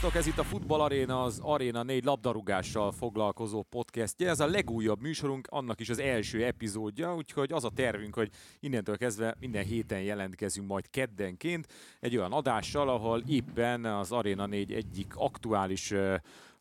Sziasztok, ez itt a Futball Arena, az Arena 4 labdarúgással foglalkozó podcastje. Ez a legújabb műsorunk, annak is az első epizódja, úgyhogy az a tervünk, hogy innentől kezdve minden héten jelentkezünk majd keddenként egy olyan adással, ahol éppen az Arena 4 egyik aktuális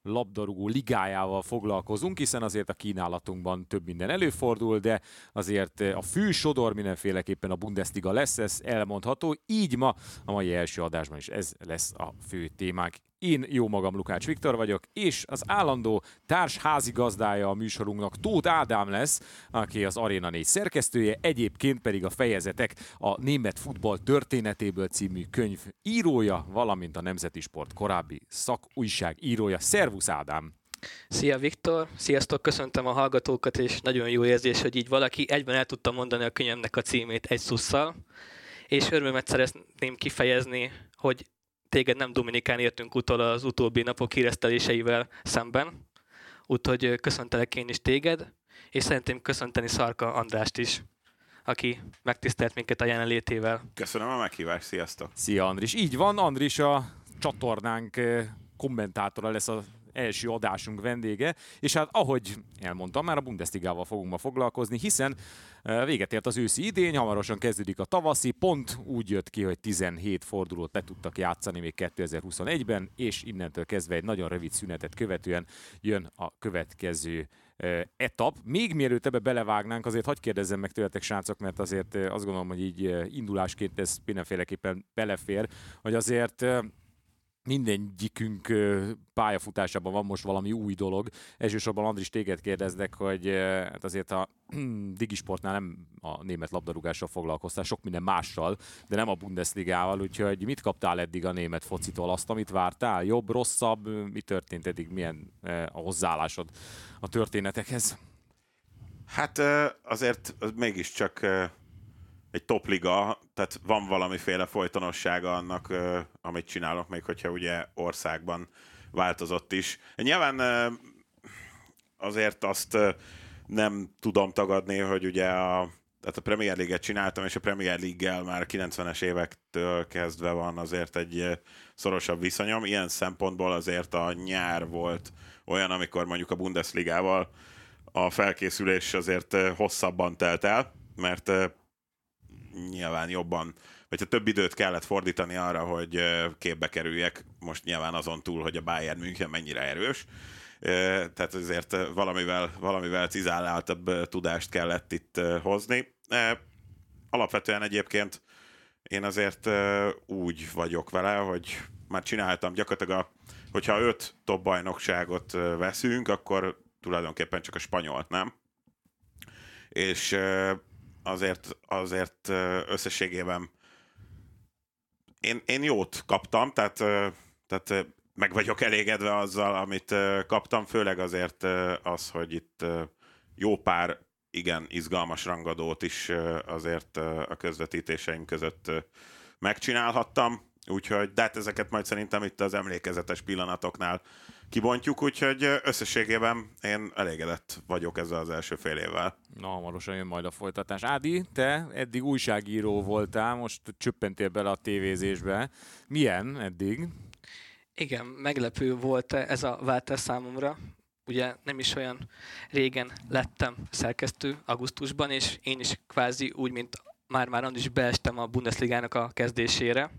labdarúgó ligájával foglalkozunk, hiszen azért a kínálatunkban több minden előfordul, de azért a fő sodor mindenféleképpen a Bundesliga lesz, ez elmondható. Így ma a mai első adásban is ez lesz a fő témák. Én jó magam Lukács Viktor vagyok, és az állandó társ házigazdája a műsorunknak Tóth Ádám lesz, aki az Arena 4 szerkesztője, egyébként pedig a fejezetek a Német Futball történetéből című könyv írója, valamint a Nemzeti Sport korábbi szakújság írója. Szervusz Ádám! Szia Viktor, sziasztok, köszöntöm a hallgatókat, és nagyon jó érzés, hogy így valaki egyben el tudta mondani a könyvemnek a címét egy szusszal, és örömömet szeretném kifejezni, hogy téged nem Dominikán értünk utol az utóbbi napok híreszteléseivel szemben, úgyhogy köszöntelek én is téged, és szeretném köszönteni Szarka Andrást is, aki megtisztelt minket a jelenlétével. Köszönöm a meghívást, sziasztok! Szia Andris! Így van, Andris a csatornánk kommentátora lesz a első adásunk vendége, és hát ahogy elmondtam, már a Bundesligával fogunk ma foglalkozni, hiszen véget ért az őszi idény, hamarosan kezdődik a tavaszi, pont úgy jött ki, hogy 17 fordulót le tudtak játszani még 2021-ben, és innentől kezdve egy nagyon rövid szünetet követően jön a következő etap. Még mielőtt ebbe belevágnánk, azért hagyd kérdezzem meg tőletek, srácok, mert azért azt gondolom, hogy így indulásként ez mindenféleképpen belefér, hogy azért mindegyikünk pályafutásában van most valami új dolog. Elsősorban Andris téged kérdeznek, hogy hát azért a Digisportnál nem a német labdarúgással foglalkoztál, sok minden mással, de nem a Bundesligával, úgyhogy mit kaptál eddig a német focitól? Azt, amit vártál? Jobb, rosszabb? Mi történt eddig? Milyen a hozzáállásod a történetekhez? Hát azért az mégiscsak egy topliga, tehát van valamiféle folytonossága annak, amit csinálok, még hogyha ugye országban változott is. Nyilván azért azt nem tudom tagadni, hogy ugye a, tehát a Premier League-et csináltam, és a Premier League-gel már 90-es évektől kezdve van azért egy szorosabb viszonyom. Ilyen szempontból azért a nyár volt olyan, amikor mondjuk a Bundesligával a felkészülés azért hosszabban telt el, mert nyilván jobban, vagy ha több időt kellett fordítani arra, hogy képbe kerüljek, most nyilván azon túl, hogy a Bayern München mennyire erős, tehát azért valamivel, valamivel cizáláltabb tudást kellett itt hozni. Alapvetően egyébként én azért úgy vagyok vele, hogy már csináltam gyakorlatilag, a, hogyha öt top bajnokságot veszünk, akkor tulajdonképpen csak a spanyolt, nem? És azért, azért összességében én, én jót kaptam, tehát, tehát meg vagyok elégedve azzal, amit kaptam, főleg azért az, hogy itt jó pár igen izgalmas rangadót is azért a közvetítéseim között megcsinálhattam, úgyhogy, de hát ezeket majd szerintem itt az emlékezetes pillanatoknál kibontjuk, úgyhogy összességében én elégedett vagyok ezzel az első fél évvel. Na, hamarosan jön majd a folytatás. Ádi, te eddig újságíró voltál, most csöppentél bele a tévézésbe. Milyen eddig? Igen, meglepő volt ez a váltás számomra. Ugye nem is olyan régen lettem szerkesztő augusztusban, és én is kvázi úgy, mint már-már is beestem a Bundesligának a kezdésére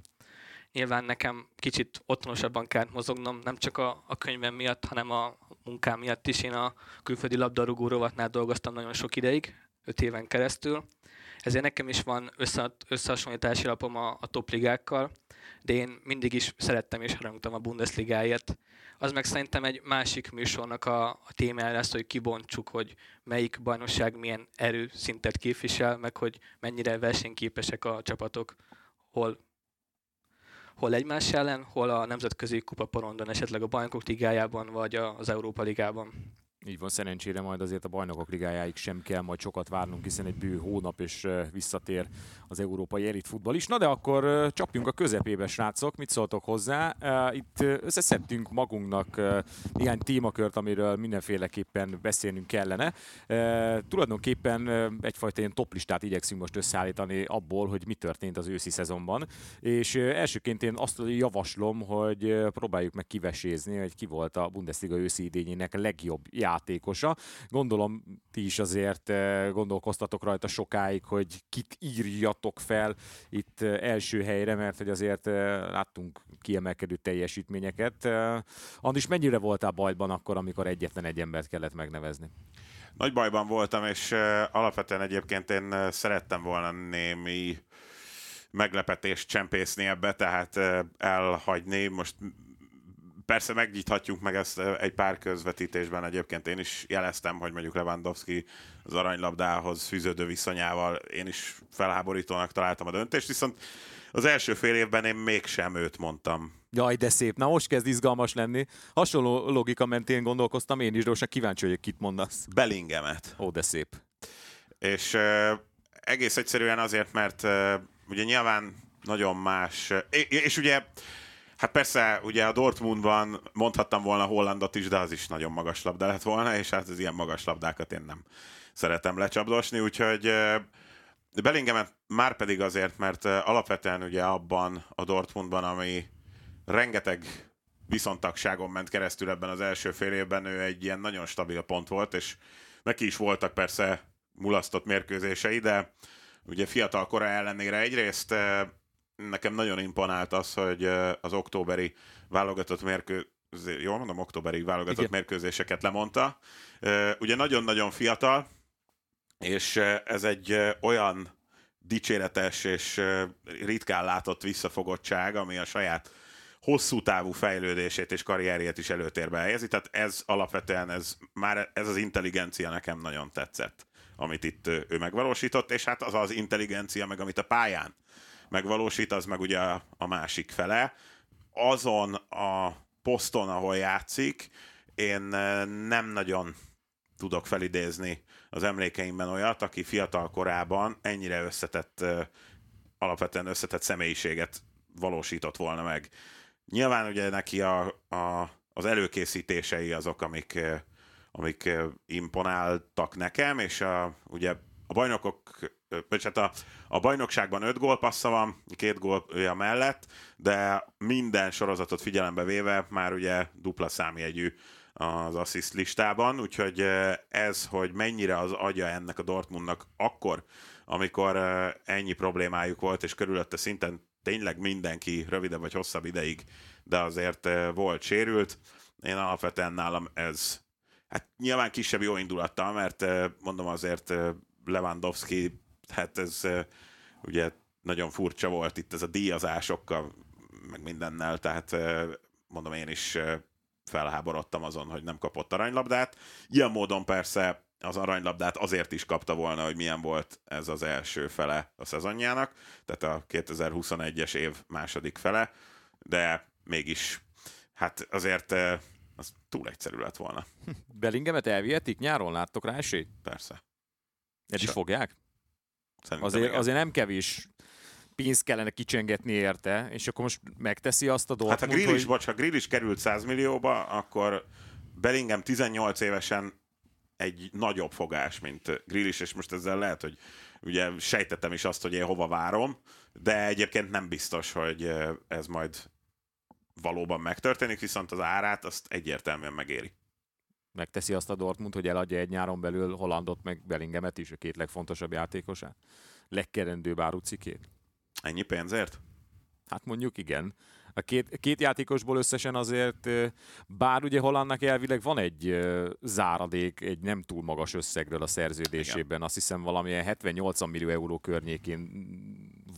nyilván nekem kicsit otthonosabban kell mozognom, nem csak a, a könyvem miatt, hanem a munkám miatt is. Én a külföldi labdarúgó rovatnál dolgoztam nagyon sok ideig, öt éven keresztül, ezért nekem is van össze, összehasonlítási lapom a, a topligákkal, de én mindig is szerettem és harangtam a Bundesligáért. Az meg szerintem egy másik műsornak a, a témája lesz, hogy kibontsuk, hogy melyik bajnokság milyen erőszintet képvisel, meg hogy mennyire versenyképesek a csapatok, hol hol egymás ellen, hol a nemzetközi kupa porondon, esetleg a bajnokok ligájában, vagy az Európa ligában. Így van, szerencsére majd azért a bajnokok ligájáig sem kell majd sokat várnunk, hiszen egy bő hónap és visszatér az európai elitfutball is. Na de akkor csapjunk a közepébe, srácok, mit szóltok hozzá? Itt összeszedtünk magunknak néhány témakört, amiről mindenféleképpen beszélnünk kellene. Tulajdonképpen egyfajta ilyen toplistát igyekszünk most összeállítani abból, hogy mi történt az őszi szezonban. És elsőként én azt javaslom, hogy próbáljuk meg kivesézni, hogy ki volt a Bundesliga őszi idényének legjobb játékosa. Gondolom ti is azért eh, gondolkoztatok rajta sokáig, hogy kit írjatok fel itt eh, első helyre, mert hogy azért eh, láttunk kiemelkedő teljesítményeket. Andis, mennyire voltál bajban akkor, amikor egyetlen egy embert kellett megnevezni? Nagy bajban voltam, és alapvetően egyébként én szerettem volna némi meglepetést csempészni ebbe, tehát elhagyni. Most Persze megnyithatjuk meg ezt egy pár közvetítésben. Egyébként én is jeleztem, hogy mondjuk Lewandowski az aranylabdához fűződő viszonyával én is felháborítónak találtam a döntést, viszont az első fél évben én mégsem őt mondtam. Jaj, de szép. Na most kezd izgalmas lenni. Hasonló logika mentén gondolkoztam én is, de most kíváncsi vagyok, kit mondasz. Bellingemet. Ó, de szép. És uh, egész egyszerűen azért, mert uh, ugye nyilván nagyon más, és, és ugye Hát persze, ugye a Dortmundban mondhattam volna Hollandot is, de az is nagyon magas labda lett volna, és hát az ilyen magas labdákat én nem szeretem lecsapdosni, úgyhogy Bellingemet már pedig azért, mert alapvetően ugye abban a Dortmundban, ami rengeteg viszontagságon ment keresztül ebben az első fél évben, ő egy ilyen nagyon stabil pont volt, és neki is voltak persze mulasztott mérkőzései, de ugye fiatal kora ellenére egyrészt nekem nagyon imponált az, hogy az októberi válogatott mérkő jól mondom, októberi válogatott Igen. mérkőzéseket lemondta. Ugye nagyon-nagyon fiatal, és ez egy olyan dicséretes és ritkán látott visszafogottság, ami a saját hosszú távú fejlődését és karrierjét is előtérbe helyezi. Tehát ez alapvetően, ez már ez az intelligencia nekem nagyon tetszett, amit itt ő megvalósított, és hát az az intelligencia, meg amit a pályán megvalósít, az meg ugye a, másik fele. Azon a poszton, ahol játszik, én eh, nem nagyon tudok felidézni az emlékeimben olyat, aki fiatal korában ennyire összetett, eh, alapvetően összetett személyiséget valósított volna meg. Nyilván ugye neki a, a, az előkészítései azok, amik, eh, amik imponáltak nekem, és a, ugye a bajnokok vagy hát a, a bajnokságban öt gólpassza van, két gólja mellett, de minden sorozatot figyelembe véve már ugye dupla számjegyű az assist listában, úgyhogy ez, hogy mennyire az agya ennek a Dortmundnak akkor, amikor ennyi problémájuk volt, és körülötte szinten tényleg mindenki rövidebb vagy hosszabb ideig, de azért volt sérült. Én alapvetően nálam ez, hát nyilván kisebb jó indulattal, mert mondom azért Lewandowski hát ez ugye nagyon furcsa volt itt ez a díjazásokkal, meg mindennel, tehát mondom én is felháborodtam azon, hogy nem kapott aranylabdát. Ilyen módon persze az aranylabdát azért is kapta volna, hogy milyen volt ez az első fele a szezonjának, tehát a 2021-es év második fele, de mégis hát azért az túl egyszerű lett volna. Bellingemet elvihetik? Nyáron láttok rá esélyt? Persze. El is fogják? Azért, azért nem kevés pénzt kellene kicsengetni érte, és akkor most megteszi azt a dolgot. Hát ha Grill is, hogy... bocs, ha Grill is került 100 millióba, akkor Bellingham 18 évesen egy nagyobb fogás, mint Grill is, és most ezzel lehet, hogy ugye sejtettem is azt, hogy én hova várom, de egyébként nem biztos, hogy ez majd valóban megtörténik, viszont az árát azt egyértelműen megéri. Megteszi azt a Dortmund, hogy eladja egy nyáron belül Hollandot meg Bellingemet is, a két legfontosabb játékosát? Legkerendőbb árucikét? Ennyi pénzért? Hát mondjuk igen. A két, két játékosból összesen azért, bár ugye Hollandnak elvileg van egy záradék, egy nem túl magas összegről a szerződésében, Igen. azt hiszem valamilyen 70-80 millió euró környékén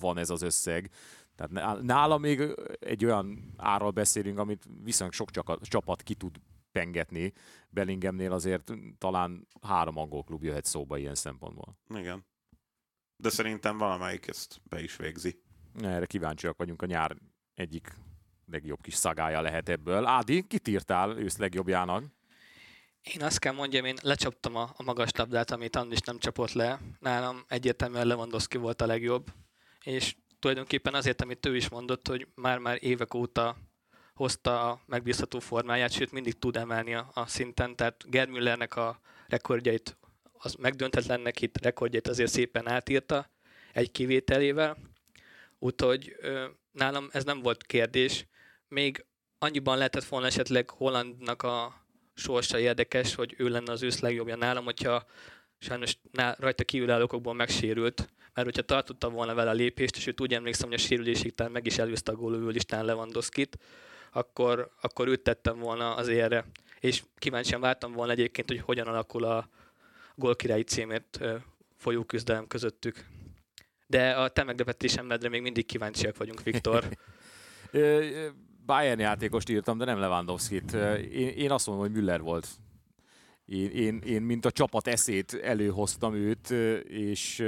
van ez az összeg. Tehát nála még egy olyan árral beszélünk, amit viszonylag sok csapat ki tud pengetni. Bellinghamnél azért talán három angol klub jöhet szóba ilyen szempontból. Igen. De szerintem valamelyik ezt be is végzi. Erre kíváncsiak vagyunk a nyár egyik legjobb kis szagája lehet ebből. Ádi, kit írtál ősz legjobbjának? Én azt kell mondjam, én lecsaptam a, a magas labdát, amit Andis nem csapott le. Nálam egyértelműen Lewandowski volt a legjobb, és tulajdonképpen azért, amit ő is mondott, hogy már-már évek óta hozta a megbízható formáját, sőt mindig tud emelni a, a szinten, tehát Gerd Müllernek a rekordjait, az megdöntetlennek itt rekordjait azért szépen átírta, egy kivételével, úgyhogy nálam ez nem volt kérdés. Még annyiban lehetett volna esetleg Hollandnak a sorsa érdekes, hogy ő lenne az ősz legjobbja nálam, hogyha sajnos ná, rajta kívülállókokból megsérült, mert hogyha tartotta volna vele a lépést, és őt úgy emlékszem, hogy a sérülésig talán meg is előzte a gólövő listán Lewandowski-t, akkor, akkor őt volna az érre. És kíváncsian vártam volna egyébként, hogy hogyan alakul a gólkirályi címért folyó küzdelem közöttük. De a te meglepetésemedre még mindig kíváncsiak vagyunk, Viktor. Bayern játékost írtam, de nem Lewandowski-t. Én, én azt mondom, hogy Müller volt. Én, én, én, mint a csapat eszét előhoztam őt, és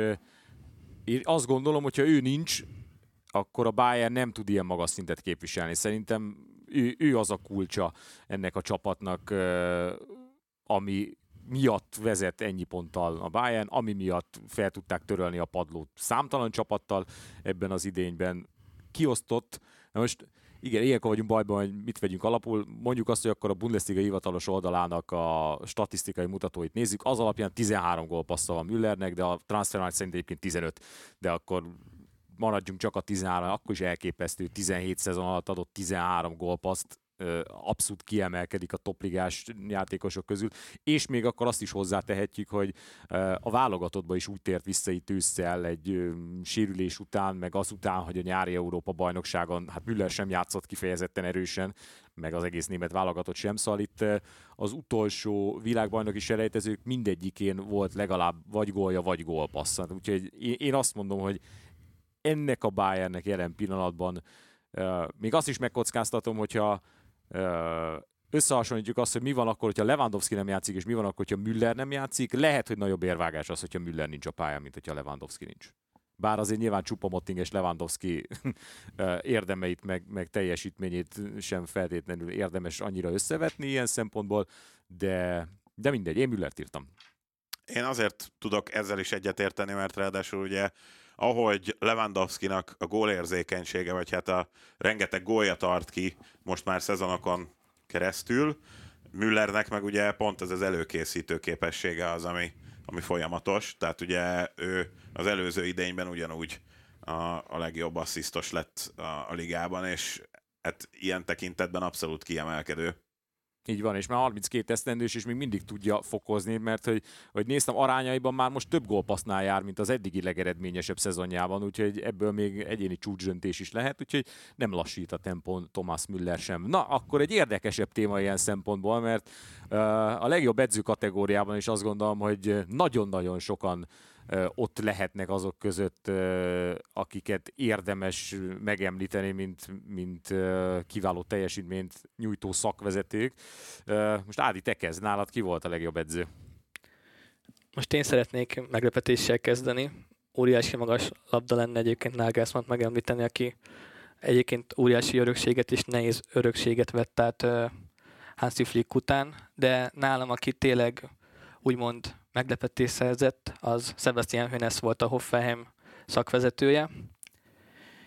én azt gondolom, hogyha ő nincs, akkor a Bayern nem tud ilyen magas szintet képviselni. Szerintem ő, ő az a kulcsa ennek a csapatnak, ami miatt vezet ennyi ponttal a Bayern, ami miatt fel tudták törölni a padlót számtalan csapattal ebben az idényben. Kiosztott, na most igen, ilyenkor vagyunk bajban, hogy mit vegyünk alapul. Mondjuk azt, hogy akkor a Bundesliga hivatalos oldalának a statisztikai mutatóit nézzük. Az alapján 13 gólpassza van Müllernek, de a Transfermarkt szerint egyébként 15. De akkor maradjunk csak a 13, akkor is elképesztő, 17 szezon alatt adott 13 gólpaszt, abszolút kiemelkedik a topligás játékosok közül, és még akkor azt is hozzátehetjük, hogy a válogatottba is úgy tért vissza itt ősszel egy sérülés után, meg azután, hogy a nyári Európa bajnokságon, hát Müller sem játszott kifejezetten erősen, meg az egész német válogatott sem, szóval itt az utolsó világbajnoki selejtezők mindegyikén volt legalább vagy gólja, vagy gólpassz. Úgyhogy én azt mondom, hogy ennek a Bayernnek jelen pillanatban még azt is megkockáztatom, hogyha összehasonlítjuk azt, hogy mi van akkor, hogyha Lewandowski nem játszik, és mi van akkor, hogyha Müller nem játszik, lehet, hogy nagyobb érvágás az, hogyha Müller nincs a pályán, mint hogyha Lewandowski nincs. Bár azért nyilván Csupa Motting és Lewandowski érdemeit, meg, meg teljesítményét sem feltétlenül érdemes annyira összevetni ilyen szempontból, de, de mindegy, én Müllert írtam. Én azért tudok ezzel is egyetérteni, mert ráadásul ugye ahogy Lewandowski-nak a gólérzékenysége, vagy hát a rengeteg gólja tart ki most már szezonokon keresztül, Müllernek meg ugye pont ez az előkészítő képessége az, ami, ami folyamatos, tehát ugye ő az előző idényben ugyanúgy a, a legjobb asszisztos lett a, a ligában, és hát ilyen tekintetben abszolút kiemelkedő. Így van, és már 32 esztendős, és még mindig tudja fokozni, mert hogy, hogy néztem arányaiban már most több gólpassznál jár, mint az eddigi legeredményesebb szezonjában, úgyhogy ebből még egyéni csúcsdöntés is lehet, úgyhogy nem lassít a tempón Thomas Müller sem. Na, akkor egy érdekesebb téma ilyen szempontból, mert uh, a legjobb edző kategóriában is azt gondolom, hogy nagyon-nagyon sokan ott lehetnek azok között, akiket érdemes megemlíteni, mint, mint kiváló teljesítményt nyújtó szakvezetők. Most Ádi, te kezd, nálad ki volt a legjobb edző? Most én szeretnék meglepetéssel kezdeni. Óriási magas labda lenne egyébként Nagelsmann megemlíteni, aki egyébként óriási örökséget és nehéz örökséget vett át Hansi Flick után, de nálam, aki tényleg úgymond meglepetés szerzett, az Sebastian Hönes volt a Hoffenheim szakvezetője,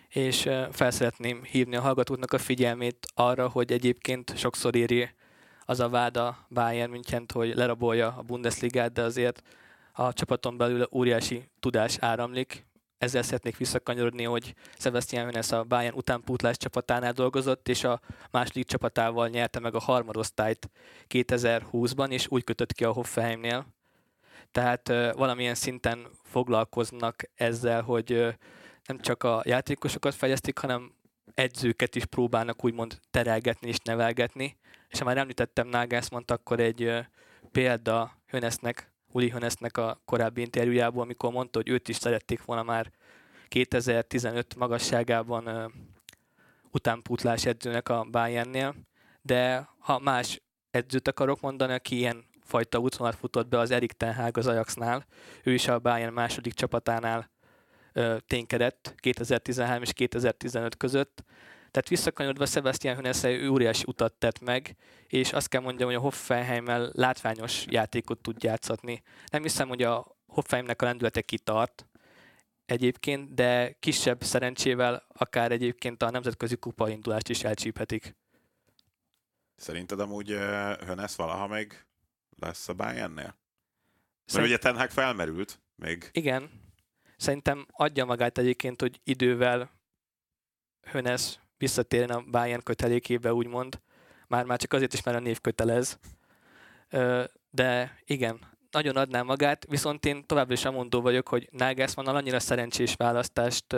és fel szeretném hívni a hallgatóknak a figyelmét arra, hogy egyébként sokszor éri az a váda Bayern münchen hogy lerabolja a Bundesligát, de azért a csapaton belül óriási tudás áramlik. Ezzel szeretnék visszakanyarodni, hogy Sebastian Hönes a Bayern utánpútlás csapatánál dolgozott, és a második csapatával nyerte meg a harmadosztályt 2020-ban, és úgy kötött ki a Hoffenheimnél, tehát valamilyen szinten foglalkoznak ezzel, hogy nem csak a játékosokat fejlesztik, hanem edzőket is próbálnak úgymond terelgetni és nevelgetni. És ha már említettem Nagelsmann, akkor egy példa Hönesznek, Uli Hönesznek a korábbi interjújából, amikor mondta, hogy őt is szerették volna már 2015 magasságában utánpútlás edzőnek a Bayernnél, de ha más edzőt akarok mondani, aki ilyen fajta útvonalat futott be az Erik Ten az Ajaxnál. Ő is a Bayern második csapatánál ö, ténykedett 2013 és 2015 között. Tehát visszakanyarodva Sebastian Höneszel ő óriási utat tett meg, és azt kell mondjam, hogy a Hoffenheimmel látványos játékot tud játszatni. Nem hiszem, hogy a Hoffenheimnek a lendülete kitart egyébként, de kisebb szerencsével akár egyébként a nemzetközi kupa indulást is elcsíphetik. Szerinted amúgy Hönesz valaha még lesz a Bayernnél? Mert Szerint... ugye Ten Hag felmerült még. Igen. Szerintem adja magát egyébként, hogy idővel Hönesz visszatérjen a Bayern kötelékébe, úgymond. Már, már csak azért is, mert a név kötelez. De igen, nagyon adná magát, viszont én továbbra is amondó vagyok, hogy Nagelsmann annyira szerencsés választást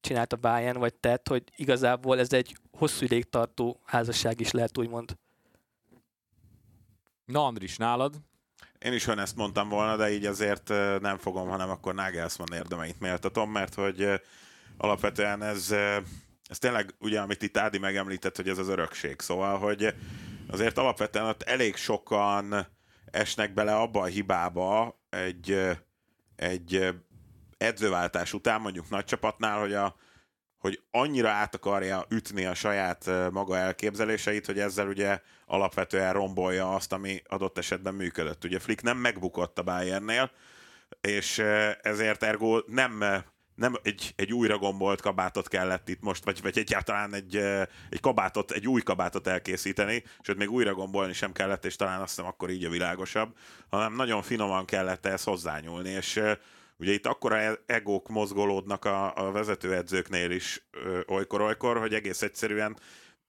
csinált a Bayern, vagy tett, hogy igazából ez egy hosszú ideig tartó házasság is lehet, úgymond. Na, Andris, nálad? Én is ezt mondtam volna, de így azért nem fogom, hanem akkor Nagelsmann érdemeit méltatom, mert hogy alapvetően ez, ez tényleg ugye, amit itt Ádi megemlített, hogy ez az örökség. Szóval, hogy azért alapvetően ott elég sokan esnek bele abba a hibába egy, egy edzőváltás után, mondjuk nagy csapatnál, hogy, a, hogy annyira át akarja ütni a saját maga elképzeléseit, hogy ezzel ugye alapvetően rombolja azt, ami adott esetben működött. Ugye Flick nem megbukott a Bayernnél, és ezért ergo nem nem egy, egy újra gombolt kabátot kellett itt most, vagy, vagy egyáltalán egy, egy kabátot, egy új kabátot elkészíteni, sőt még újra gombolni sem kellett, és talán azt hiszem akkor így a világosabb, hanem nagyon finoman kellett ehhez hozzányúlni, és ugye itt akkora e-, egók mozgolódnak a, a vezetőedzőknél is olykor-olykor, hogy egész egyszerűen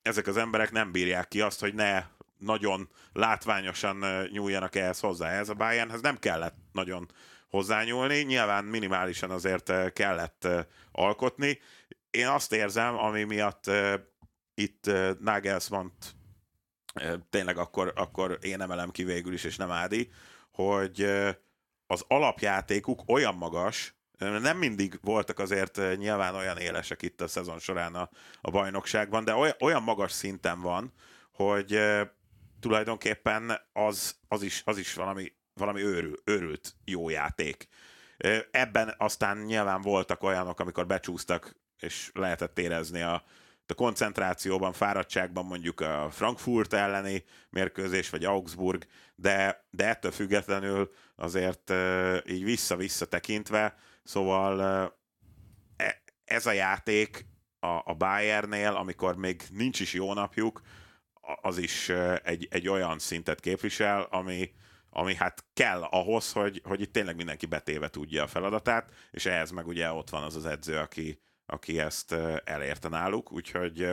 ezek az emberek nem bírják ki azt, hogy ne nagyon látványosan nyúljanak ehhez hozzá. Ez a Bayernhez nem kellett nagyon hozzányúlni. Nyilván minimálisan azért kellett alkotni. Én azt érzem, ami miatt itt nagelsmann tényleg akkor, akkor én emelem ki végül is, és nem Ádi, hogy az alapjátékuk olyan magas, nem mindig voltak azért nyilván olyan élesek itt a szezon során a, a bajnokságban, de olyan, olyan magas szinten van, hogy tulajdonképpen az, az, is, az is valami valami őrül, őrült jó játék. Ebben aztán nyilván voltak olyanok, amikor becsúsztak, és lehetett érezni a, a koncentrációban, fáradtságban mondjuk a Frankfurt elleni mérkőzés, vagy Augsburg, de, de ettől függetlenül azért így vissza-vissza tekintve, szóval e, ez a játék a, a Bayernnél, amikor még nincs is jó napjuk, az is egy, egy olyan szintet képvisel, ami, ami hát kell ahhoz, hogy, hogy itt tényleg mindenki betéve tudja a feladatát, és ehhez meg ugye ott van az az edző, aki, aki ezt elérte náluk, úgyhogy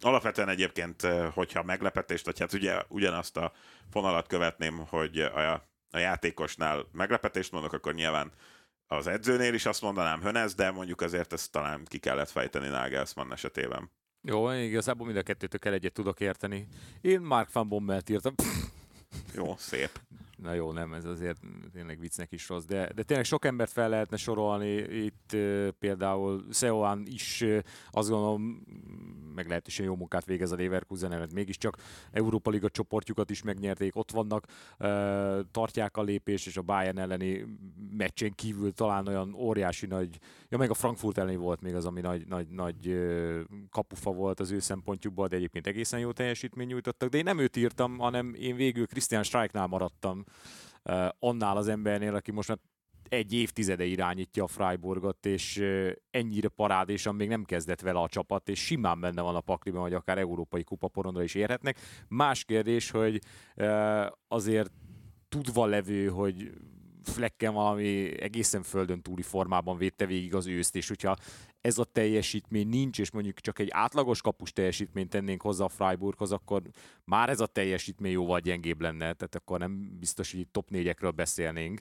alapvetően egyébként, hogyha meglepetést, vagy hát ugye ugyanazt a fonalat követném, hogy a, a játékosnál meglepetést mondok, akkor nyilván az edzőnél is azt mondanám Hönez, de mondjuk azért ezt talán ki kellett fejteni Nagelsmann esetében. Jó, igazából mind a kettőtől egyet tudok érteni. Én Mark van Bommelt írtam. Jó, szép. Na jó, nem, ez azért tényleg viccnek is rossz, de, de tényleg sok embert fel lehetne sorolni, itt például Seoan is azt gondolom meglehetősen jó munkát végez a Leverkusen, mert mégiscsak Európa Liga csoportjukat is megnyerték, ott vannak, tartják a lépést, és a Bayern elleni meccsen kívül talán olyan óriási nagy, ja meg a Frankfurt elleni volt még az, ami nagy, nagy, nagy kapufa volt az ő szempontjukból, de egyébként egészen jó teljesítmény nyújtottak, de én nem őt írtam, hanem én végül Christian Streiknál maradtam annál az embernél, aki most már egy évtizede irányítja a Freiburgot, és ennyire parádésan még nem kezdett vele a csapat, és simán benne van a pakliban, hogy akár európai kupaporondra is érhetnek. Más kérdés, hogy azért tudva levő, hogy Flecken valami egészen földön túli formában védte végig az őszt, és hogyha ez a teljesítmény nincs, és mondjuk csak egy átlagos kapus teljesítményt tennénk hozzá a Freiburghoz, akkor már ez a teljesítmény jóval gyengébb lenne, tehát akkor nem biztos, hogy top négyekről beszélnénk.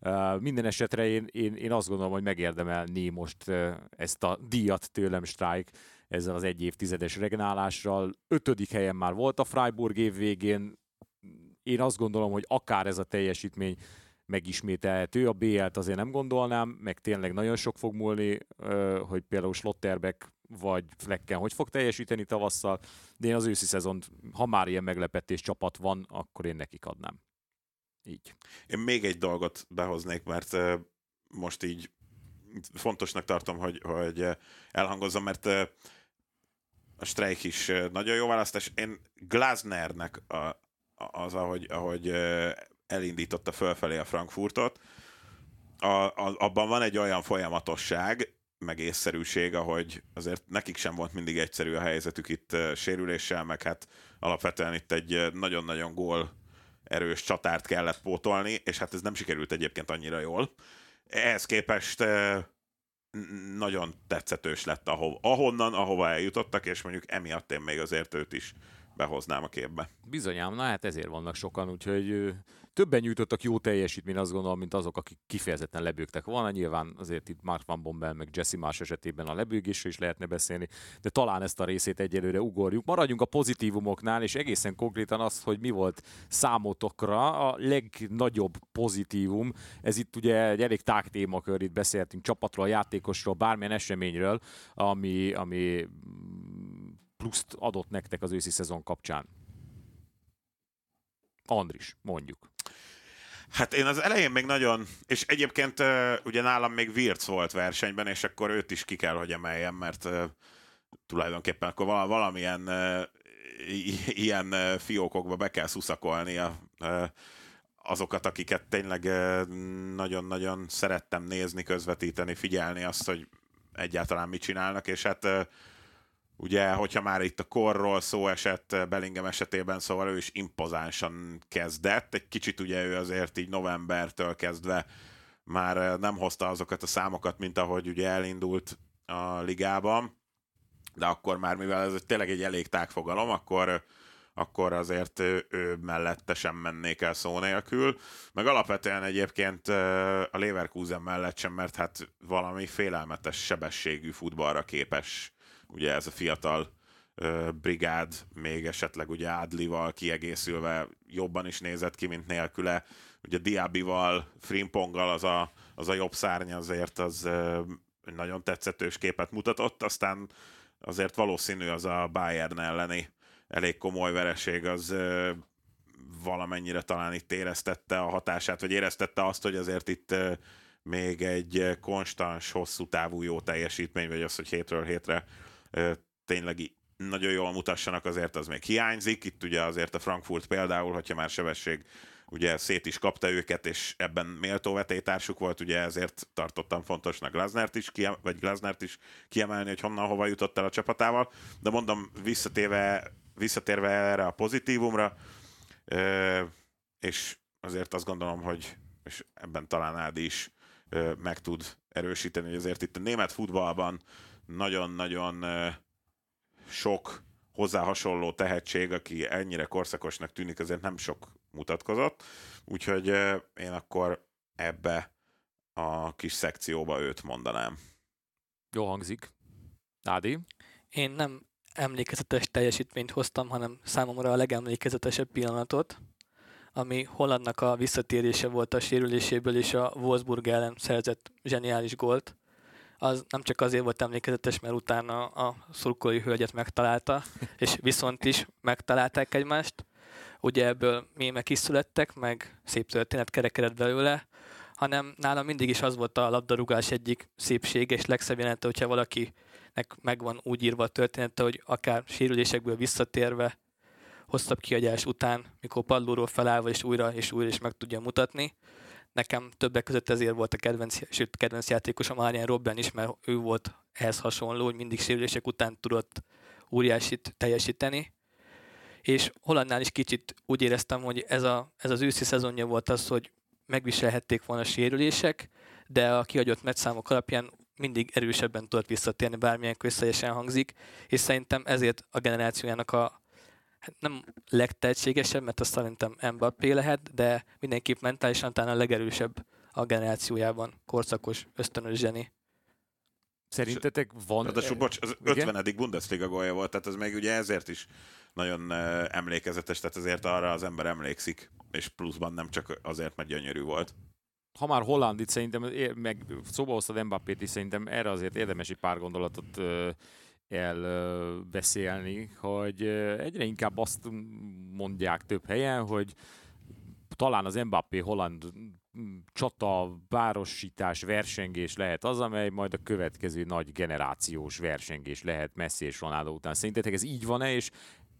Uh, minden esetre én, én, én azt gondolom, hogy megérdemelné most ezt a díjat tőlem Strike ezzel az egy évtizedes regnálással. Ötödik helyen már volt a Freiburg év végén. Én azt gondolom, hogy akár ez a teljesítmény megismételhető. A BL-t azért nem gondolnám, meg tényleg nagyon sok fog múlni, hogy például Slotterbeck vagy Flecken hogy fog teljesíteni tavasszal, de én az őszi szezont, ha már ilyen meglepetés csapat van, akkor én nekik adnám. Így. Én még egy dolgot behoznék, mert most így fontosnak tartom, hogy, hogy elhangozzam, mert a Streik is nagyon jó választás. Én Glasnernek a, az, ahogy, ahogy elindította fölfelé a Frankfurtot, a, a, abban van egy olyan folyamatosság, meg észszerűség, ahogy azért nekik sem volt mindig egyszerű a helyzetük itt sérüléssel, meg hát alapvetően itt egy nagyon-nagyon gól erős csatárt kellett pótolni, és hát ez nem sikerült egyébként annyira jól. Ehhez képest nagyon tetszetős lett, ahov, ahonnan, ahova eljutottak, és mondjuk emiatt én még azért őt is behoznám a képbe. Bizonyám, na hát ezért vannak sokan, úgyhogy többen nyújtottak jó teljesítmény, azt gondolom, mint azok, akik kifejezetten lebőgtek volna. Nyilván azért itt Mark Van Bommel, meg Jesse más esetében a lebőgésről is lehetne beszélni, de talán ezt a részét egyelőre ugorjuk. Maradjunk a pozitívumoknál, és egészen konkrétan az, hogy mi volt számotokra a legnagyobb pozitívum. Ez itt ugye egy elég tág témakör, itt beszéltünk csapatról, játékosról, bármilyen eseményről, ami, ami pluszt adott nektek az őszi szezon kapcsán. Andris, mondjuk. Hát én az elején még nagyon, és egyébként ugye nálam még Virc volt versenyben, és akkor őt is ki kell, hogy emeljem, mert tulajdonképpen akkor valamilyen ilyen fiókokba be kell szuszakolni a, azokat, akiket tényleg nagyon-nagyon szerettem nézni, közvetíteni, figyelni azt, hogy egyáltalán mit csinálnak, és hát Ugye, hogyha már itt a korról szó esett Bellingham esetében, szóval ő is impozánsan kezdett. Egy kicsit ugye ő azért így novembertől kezdve már nem hozta azokat a számokat, mint ahogy ugye elindult a ligában, de akkor már, mivel ez tényleg egy elég tágfogalom, akkor, akkor azért ő, ő mellette sem mennék el szó nélkül. Meg alapvetően egyébként a Leverkusen mellett sem, mert hát valami félelmetes sebességű futballra képes ugye ez a fiatal brigád még esetleg ugye Adlival kiegészülve jobban is nézett ki, mint nélküle. Ugye Diabival, Frimponggal az a, az a jobb szárny azért az nagyon tetszetős képet mutatott, aztán azért valószínű az a Bayern elleni elég komoly vereség az valamennyire talán itt éreztette a hatását, vagy éreztette azt, hogy azért itt még egy konstans, hosszú távú jó teljesítmény, vagy az, hogy hétről hétre tényleg nagyon jól mutassanak, azért az még hiányzik. Itt ugye azért a Frankfurt például, hogyha már sebesség ugye szét is kapta őket, és ebben méltó vetétársuk volt, ugye ezért tartottam fontosnak Glasnert is, kiem- vagy Glasnert is kiemelni, hogy honnan hova jutott el a csapatával, de mondom, visszatérve, visszatérve erre a pozitívumra, és azért azt gondolom, hogy és ebben talán Ádi is meg tud erősíteni, hogy azért itt a német futballban nagyon-nagyon sok hozzá hasonló tehetség, aki ennyire korszakosnak tűnik, azért nem sok mutatkozott. Úgyhogy én akkor ebbe a kis szekcióba őt mondanám. Jó hangzik. Ádi? Én nem emlékezetes teljesítményt hoztam, hanem számomra a legemlékezetesebb pillanatot, ami Hollandnak a visszatérése volt a sérüléséből és a Wolfsburg ellen szerzett zseniális gólt az nem csak azért volt emlékezetes, mert utána a szurkolói hölgyet megtalálta, és viszont is megtalálták egymást. Ugye ebből mémek is születtek, meg szép történet kerekedett belőle, hanem nálam mindig is az volt a labdarúgás egyik szépsége és legszebb jelente, hogyha valakinek megvan úgy írva a története, hogy akár sérülésekből visszatérve, hosszabb kiadás után, mikor padlóról felállva és újra és újra is meg tudja mutatni, Nekem többek között ezért volt a kedvenc, sőt, kedvenc játékosom Arian Robben is, mert ő volt ehhez hasonló, hogy mindig sérülések után tudott óriásit teljesíteni. És Hollandnál is kicsit úgy éreztem, hogy ez, a, ez az őszi szezonja volt az, hogy megviselhették volna a sérülések, de a kihagyott meccszámok alapján mindig erősebben tudott visszatérni, bármilyen közszerűen hangzik, és szerintem ezért a generációjának a nem legtehetségesebb, mert azt szerintem Mbappé lehet, de mindenképp mentálisan talán a legerősebb a generációjában, korszakos, ösztönös zseni. Szerintetek van... Ráadásul, bocs, az Igen? 50. Bundesliga gólja volt, tehát ez még ugye ezért is nagyon emlékezetes, tehát ezért arra az ember emlékszik, és pluszban nem csak azért, mert gyönyörű volt. Ha már Hollandit szerintem, meg szóba hoztad Mbappét is, szerintem erre azért érdemes egy pár gondolatot elbeszélni, hogy egyre inkább azt mondják több helyen, hogy talán az Mbappé holland csata, városítás, versengés lehet az, amely majd a következő nagy generációs versengés lehet Messi és Ronaldo után. Szerintetek ez így van-e, és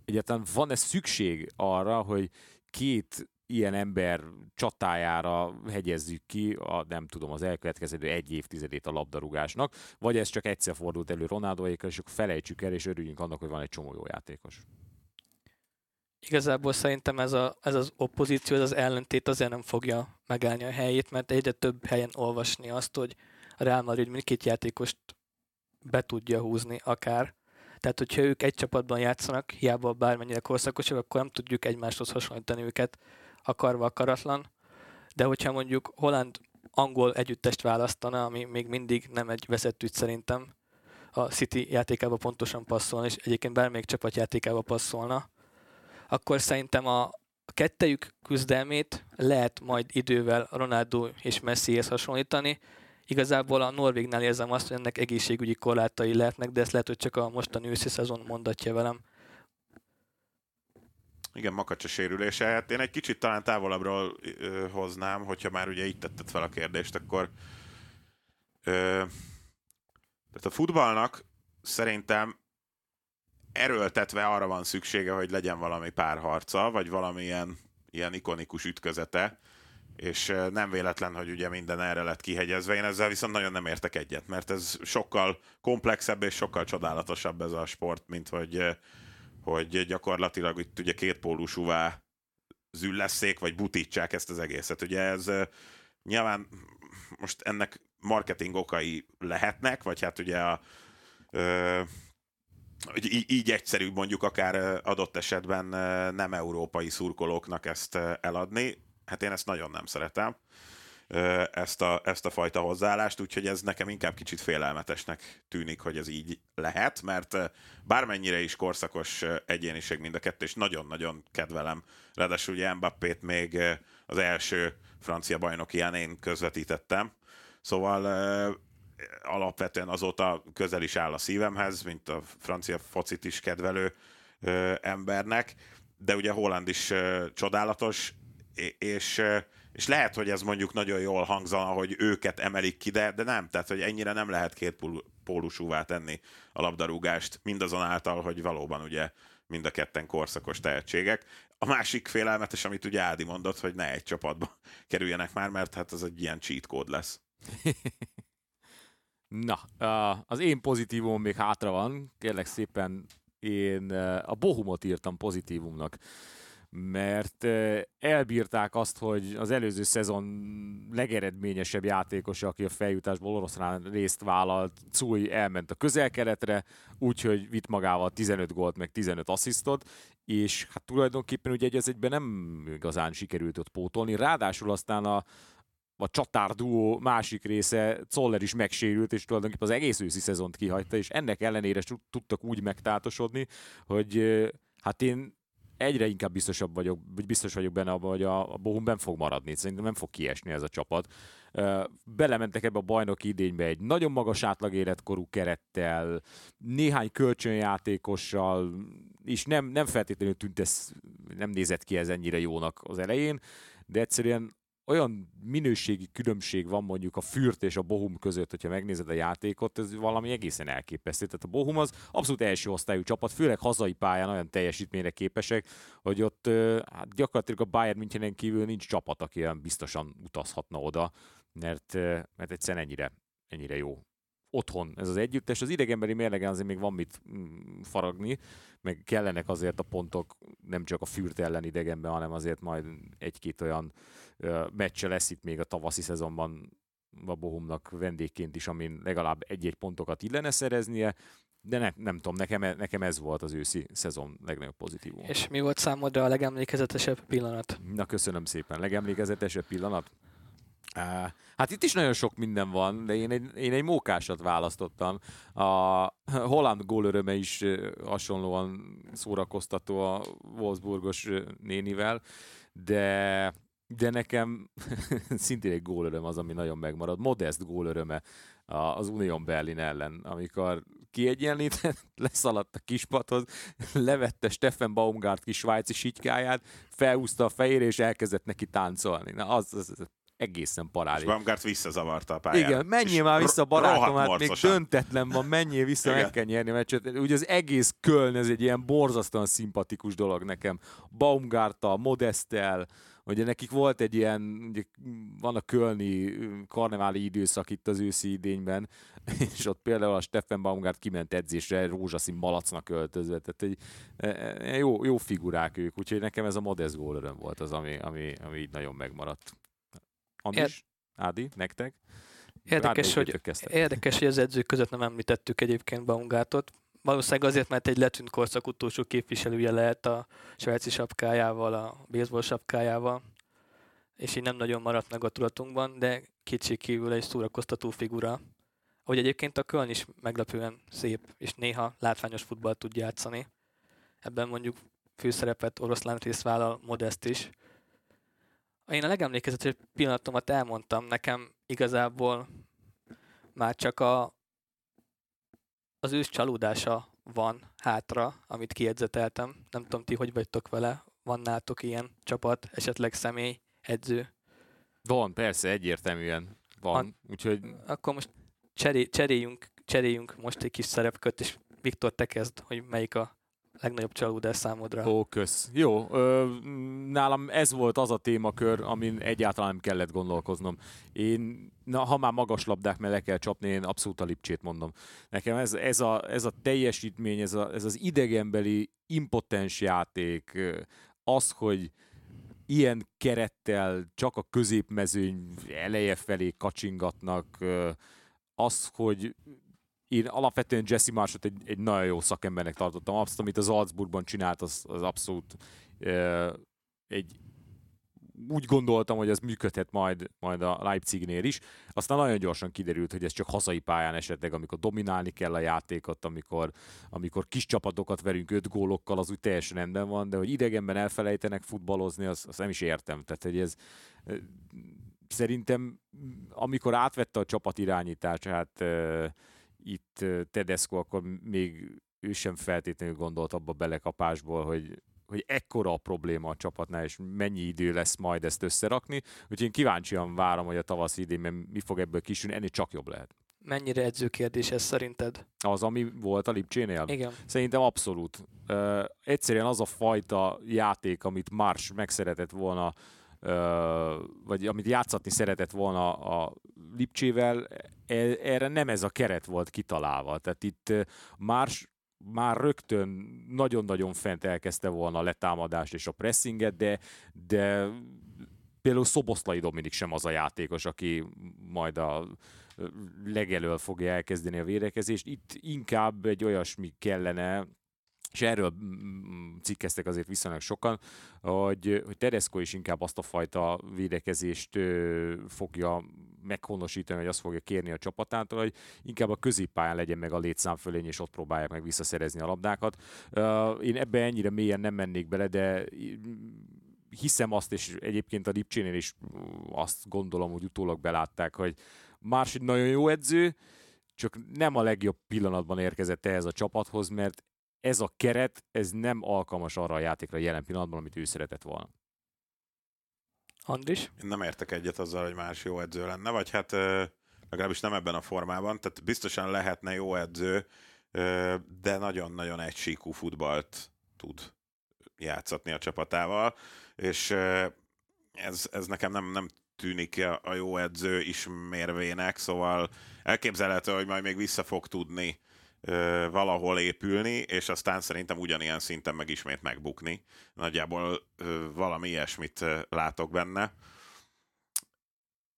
egyáltalán van-e szükség arra, hogy két ilyen ember csatájára hegyezzük ki, a, nem tudom, az elkövetkező egy évtizedét a labdarúgásnak, vagy ez csak egyszer fordult elő Ronaldoékkal, és akkor felejtsük el, és örüljünk annak, hogy van egy csomó jó játékos. Igazából szerintem ez, a, ez az opozíció, ez az ellentét azért nem fogja megállni a helyét, mert egyre több helyen olvasni azt, hogy a Real Madrid mindkét játékost be tudja húzni akár. Tehát, hogyha ők egy csapatban játszanak, hiába bármennyire korszakosak, akkor nem tudjuk egymáshoz hasonlítani őket akarva akaratlan. De hogyha mondjuk Holland angol együttest választana, ami még mindig nem egy veszett ügy szerintem, a City játékába pontosan passzolna, és egyébként bármelyik csapat játékába passzolna, akkor szerintem a kettejük küzdelmét lehet majd idővel Ronaldo és Messihez hasonlítani. Igazából a Norvégnál érzem azt, hogy ennek egészségügyi korlátai lehetnek, de ezt lehet, hogy csak a mostani őszi szezon mondatja velem. Igen, makacsa sérülése. Hát én egy kicsit talán távolabbról ö, hoznám, hogyha már ugye itt tetted fel a kérdést, akkor ö, tehát a futballnak szerintem erőltetve arra van szüksége, hogy legyen valami párharca, vagy valamilyen ilyen ikonikus ütközete, és nem véletlen, hogy ugye minden erre lett kihegyezve. Én ezzel viszont nagyon nem értek egyet, mert ez sokkal komplexebb és sokkal csodálatosabb ez a sport, mint hogy, hogy gyakorlatilag itt ugye kétpólusúvá zülleszék, vagy butítsák ezt az egészet. Ugye ez nyilván most ennek marketing okai lehetnek, vagy hát ugye a hogy így, így egyszerűbb mondjuk akár adott esetben nem európai szurkolóknak ezt eladni. Hát én ezt nagyon nem szeretem, ezt a, ezt a fajta hozzáállást, úgyhogy ez nekem inkább kicsit félelmetesnek tűnik, hogy ez így lehet, mert bármennyire is korszakos egyéniség mind a kettő, és nagyon-nagyon kedvelem. Ráadásul ugye Mbappét még az első francia bajnokián én közvetítettem, szóval alapvetően azóta közel is áll a szívemhez, mint a francia focit is kedvelő embernek, de ugye Holland is csodálatos, és, és lehet, hogy ez mondjuk nagyon jól hangzana, hogy őket emelik ki, de, de nem, tehát hogy ennyire nem lehet két pólusúvá tenni a labdarúgást, mindazonáltal, hogy valóban ugye mind a ketten korszakos tehetségek. A másik félelmetes, amit ugye Ádi mondott, hogy ne egy csapatba kerüljenek már, mert hát ez egy ilyen cheat kód lesz. Na, az én pozitívum még hátra van. Kérlek szépen, én a Bohumot írtam pozitívumnak mert elbírták azt, hogy az előző szezon legeredményesebb játékosa, aki a feljutásból oroszlán részt vállalt, Cui elment a közel-keletre, úgyhogy vitt magával 15 gólt, meg 15 asszisztot, és hát tulajdonképpen ugye egy egyben nem igazán sikerült ott pótolni, ráadásul aztán a, a csatár duó másik része, Zoller is megsérült, és tulajdonképpen az egész őszi szezont kihagyta, és ennek ellenére tudtak úgy megtátosodni, hogy hát én egyre inkább biztosabb vagyok, biztos vagyok benne abban, hogy a, a Bohum nem fog maradni. Szerintem nem fog kiesni ez a csapat. Belementek ebbe a bajnoki idénybe egy nagyon magas átlag életkorú kerettel, néhány kölcsönjátékossal, és nem, nem feltétlenül tűnt ez, nem nézett ki ez ennyire jónak az elején, de egyszerűen olyan minőségi különbség van mondjuk a Fürt és a Bohum között, hogyha megnézed a játékot, ez valami egészen elképesztő. Tehát a Bohum az abszolút első osztályú csapat, főleg hazai pályán olyan teljesítményre képesek, hogy ott hát gyakorlatilag a Bayern Münchenen kívül nincs csapat, aki olyan biztosan utazhatna oda, mert, mert egyszerűen ennyire, ennyire jó otthon ez az együttes. Az idegenbeli mérlegen azért még van mit mm, faragni, meg kellenek azért a pontok nem csak a Fürt ellen idegenben, hanem azért majd egy-két olyan meccse lesz itt még a tavaszi szezonban a Bohumnak vendégként is, amin legalább egy-egy pontokat illene szereznie, de ne, nem tudom, nekem, nekem ez volt az őszi szezon legnagyobb pozitív. És mi volt számodra a legemlékezetesebb pillanat? Na köszönöm szépen. Legemlékezetesebb pillanat? Hát itt is nagyon sok minden van, de én egy, én egy mókásat választottam. A holland gólöröme is hasonlóan szórakoztató a Wolfsburgos nénivel, de de nekem szintén egy gólöröm az, ami nagyon megmarad. Modest gólöröme az Union Berlin ellen, amikor kiegyenlített, leszaladt a kispadhoz, levette Steffen Baumgart kis svájci sitykáját, felhúzta a fejére, és elkezdett neki táncolni. Na, az, az, az egészen És parádi. Baumgart visszazavarta a pályára. Igen, menjél És már vissza, barátom, hát még döntetlen van, menjél vissza, meg Igen. kell nyerni meccset. Ugye az egész Köln, ez egy ilyen borzasztóan szimpatikus dolog nekem. Baumgarttal, Modestel, ugye nekik volt egy ilyen, ugye van a kölni karneváli időszak itt az őszi idényben, és ott például a Steffen Baumgart kiment edzésre rózsaszín malacnak öltözve, tehát egy, e, e, jó, jó figurák ők, úgyhogy nekem ez a Modest gól öröm volt az, ami, ami, ami így nagyon megmaradt. Andis, Ádi, nektek? Érdekes, hogy, érdekes, hogy az edzők között nem említettük egyébként Baumgartot. Valószínűleg azért, mert egy letűnt korszak utolsó képviselője lehet a svájci sapkájával, a baseball sapkájával, és így nem nagyon maradt meg a tudatunkban, de kicsi kívül egy szórakoztató figura. Ahogy egyébként a Köln is meglepően szép, és néha látványos futball tud játszani. Ebben mondjuk főszerepet oroszlán részt vállal Modest is. Én a legemlékezetesebb pillanatomat elmondtam, nekem igazából már csak a, az ősz csalódása van hátra, amit kiedzeteltem. Nem tudom, ti hogy vagytok vele. Van nátok ilyen csapat, esetleg személy, edző? Van, persze, egyértelműen van. Van. Úgyhogy Akkor most cseré, cseréljünk, cseréljünk most egy kis szerepkört, és Viktor, te kezd, hogy melyik a legnagyobb csalódás számodra. Ó, kösz. Jó, ö, nálam ez volt az a témakör, amin egyáltalán nem kellett gondolkoznom. Én, na, ha már magas labdák mellé kell csapni, én abszolút a Lipcsét mondom. Nekem ez, ez, a, ez a teljesítmény, ez, a, ez az idegenbeli impotens játék, az, hogy ilyen kerettel csak a középmezőny eleje felé kacsingatnak, az, hogy én alapvetően Jesse Marshot egy, egy nagyon jó szakembernek tartottam. Azt, amit az Salzburgban csinált, az, az abszolút uh, egy úgy gondoltam, hogy ez működhet majd, majd a Leipzignél is. Aztán nagyon gyorsan kiderült, hogy ez csak hazai pályán esetleg, amikor dominálni kell a játékot, amikor, amikor kis csapatokat verünk öt gólokkal, az úgy teljesen rendben van, de hogy idegenben elfelejtenek futballozni, azt, azt nem is értem. Tehát, hogy ez szerintem, amikor átvette a csapat irányítást, hát itt Tedesco, akkor még ő sem feltétlenül gondolt abba belekapásból, hogy, hogy ekkora a probléma a csapatnál, és mennyi idő lesz majd ezt összerakni. Úgyhogy én kíváncsian várom, hogy a tavasz idén mi fog ebből kisülni, ennél csak jobb lehet. Mennyire edzőkérdés ez szerinted? Az, ami volt a Lipcsénél? Igen. Szerintem abszolút. Ö, egyszerűen az a fajta játék, amit Mars megszeretett volna, ö, vagy amit játszatni szeretett volna a Lipcsével, erre nem ez a keret volt kitalálva. Tehát itt Mars már rögtön nagyon-nagyon fent elkezdte volna a letámadást és a pressinget, de, de például Szoboszlai Dominik sem az a játékos, aki majd a legelől fogja elkezdeni a védekezést. Itt inkább egy olyasmi kellene, és erről cikkeztek azért viszonylag sokan, hogy, hogy Tedesco is inkább azt a fajta védekezést fogja meghonosítani, vagy azt fogja kérni a csapatától, hogy inkább a középpályán legyen meg a létszám fölény, és ott próbálják meg visszaszerezni a labdákat. Én ebbe ennyire mélyen nem mennék bele, de hiszem azt, és egyébként a Lipcsénél is azt gondolom, hogy utólag belátták, hogy Mars egy nagyon jó edző, csak nem a legjobb pillanatban érkezett ehhez a csapathoz, mert ez a keret, ez nem alkalmas arra a játékra jelen pillanatban, amit ő szeretett volna. Andris? Én nem értek egyet azzal, hogy más jó edző lenne, vagy hát legalábbis nem ebben a formában. Tehát biztosan lehetne jó edző, de nagyon-nagyon egysíkú futballt tud játszatni a csapatával, és ez, ez nekem nem, nem tűnik a jó edző ismérvének, szóval elképzelhető, hogy majd még vissza fog tudni valahol épülni, és aztán szerintem ugyanilyen szinten meg ismét megbukni. Nagyjából valami ilyesmit látok benne.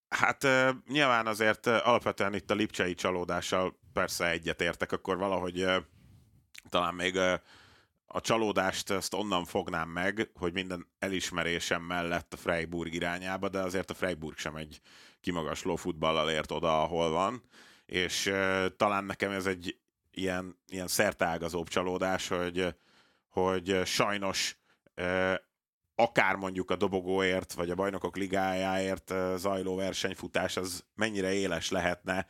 Hát nyilván azért alapvetően itt a lipcsei csalódással persze egyetértek, akkor valahogy talán még a csalódást ezt onnan fognám meg, hogy minden elismerésem mellett a Freiburg irányába, de azért a Freiburg sem egy kimagasló futballal ért oda, ahol van, és talán nekem ez egy ilyen, ilyen szertágazóbb csalódás, hogy, hogy sajnos akár mondjuk a dobogóért, vagy a bajnokok ligájáért zajló versenyfutás, az mennyire éles lehetne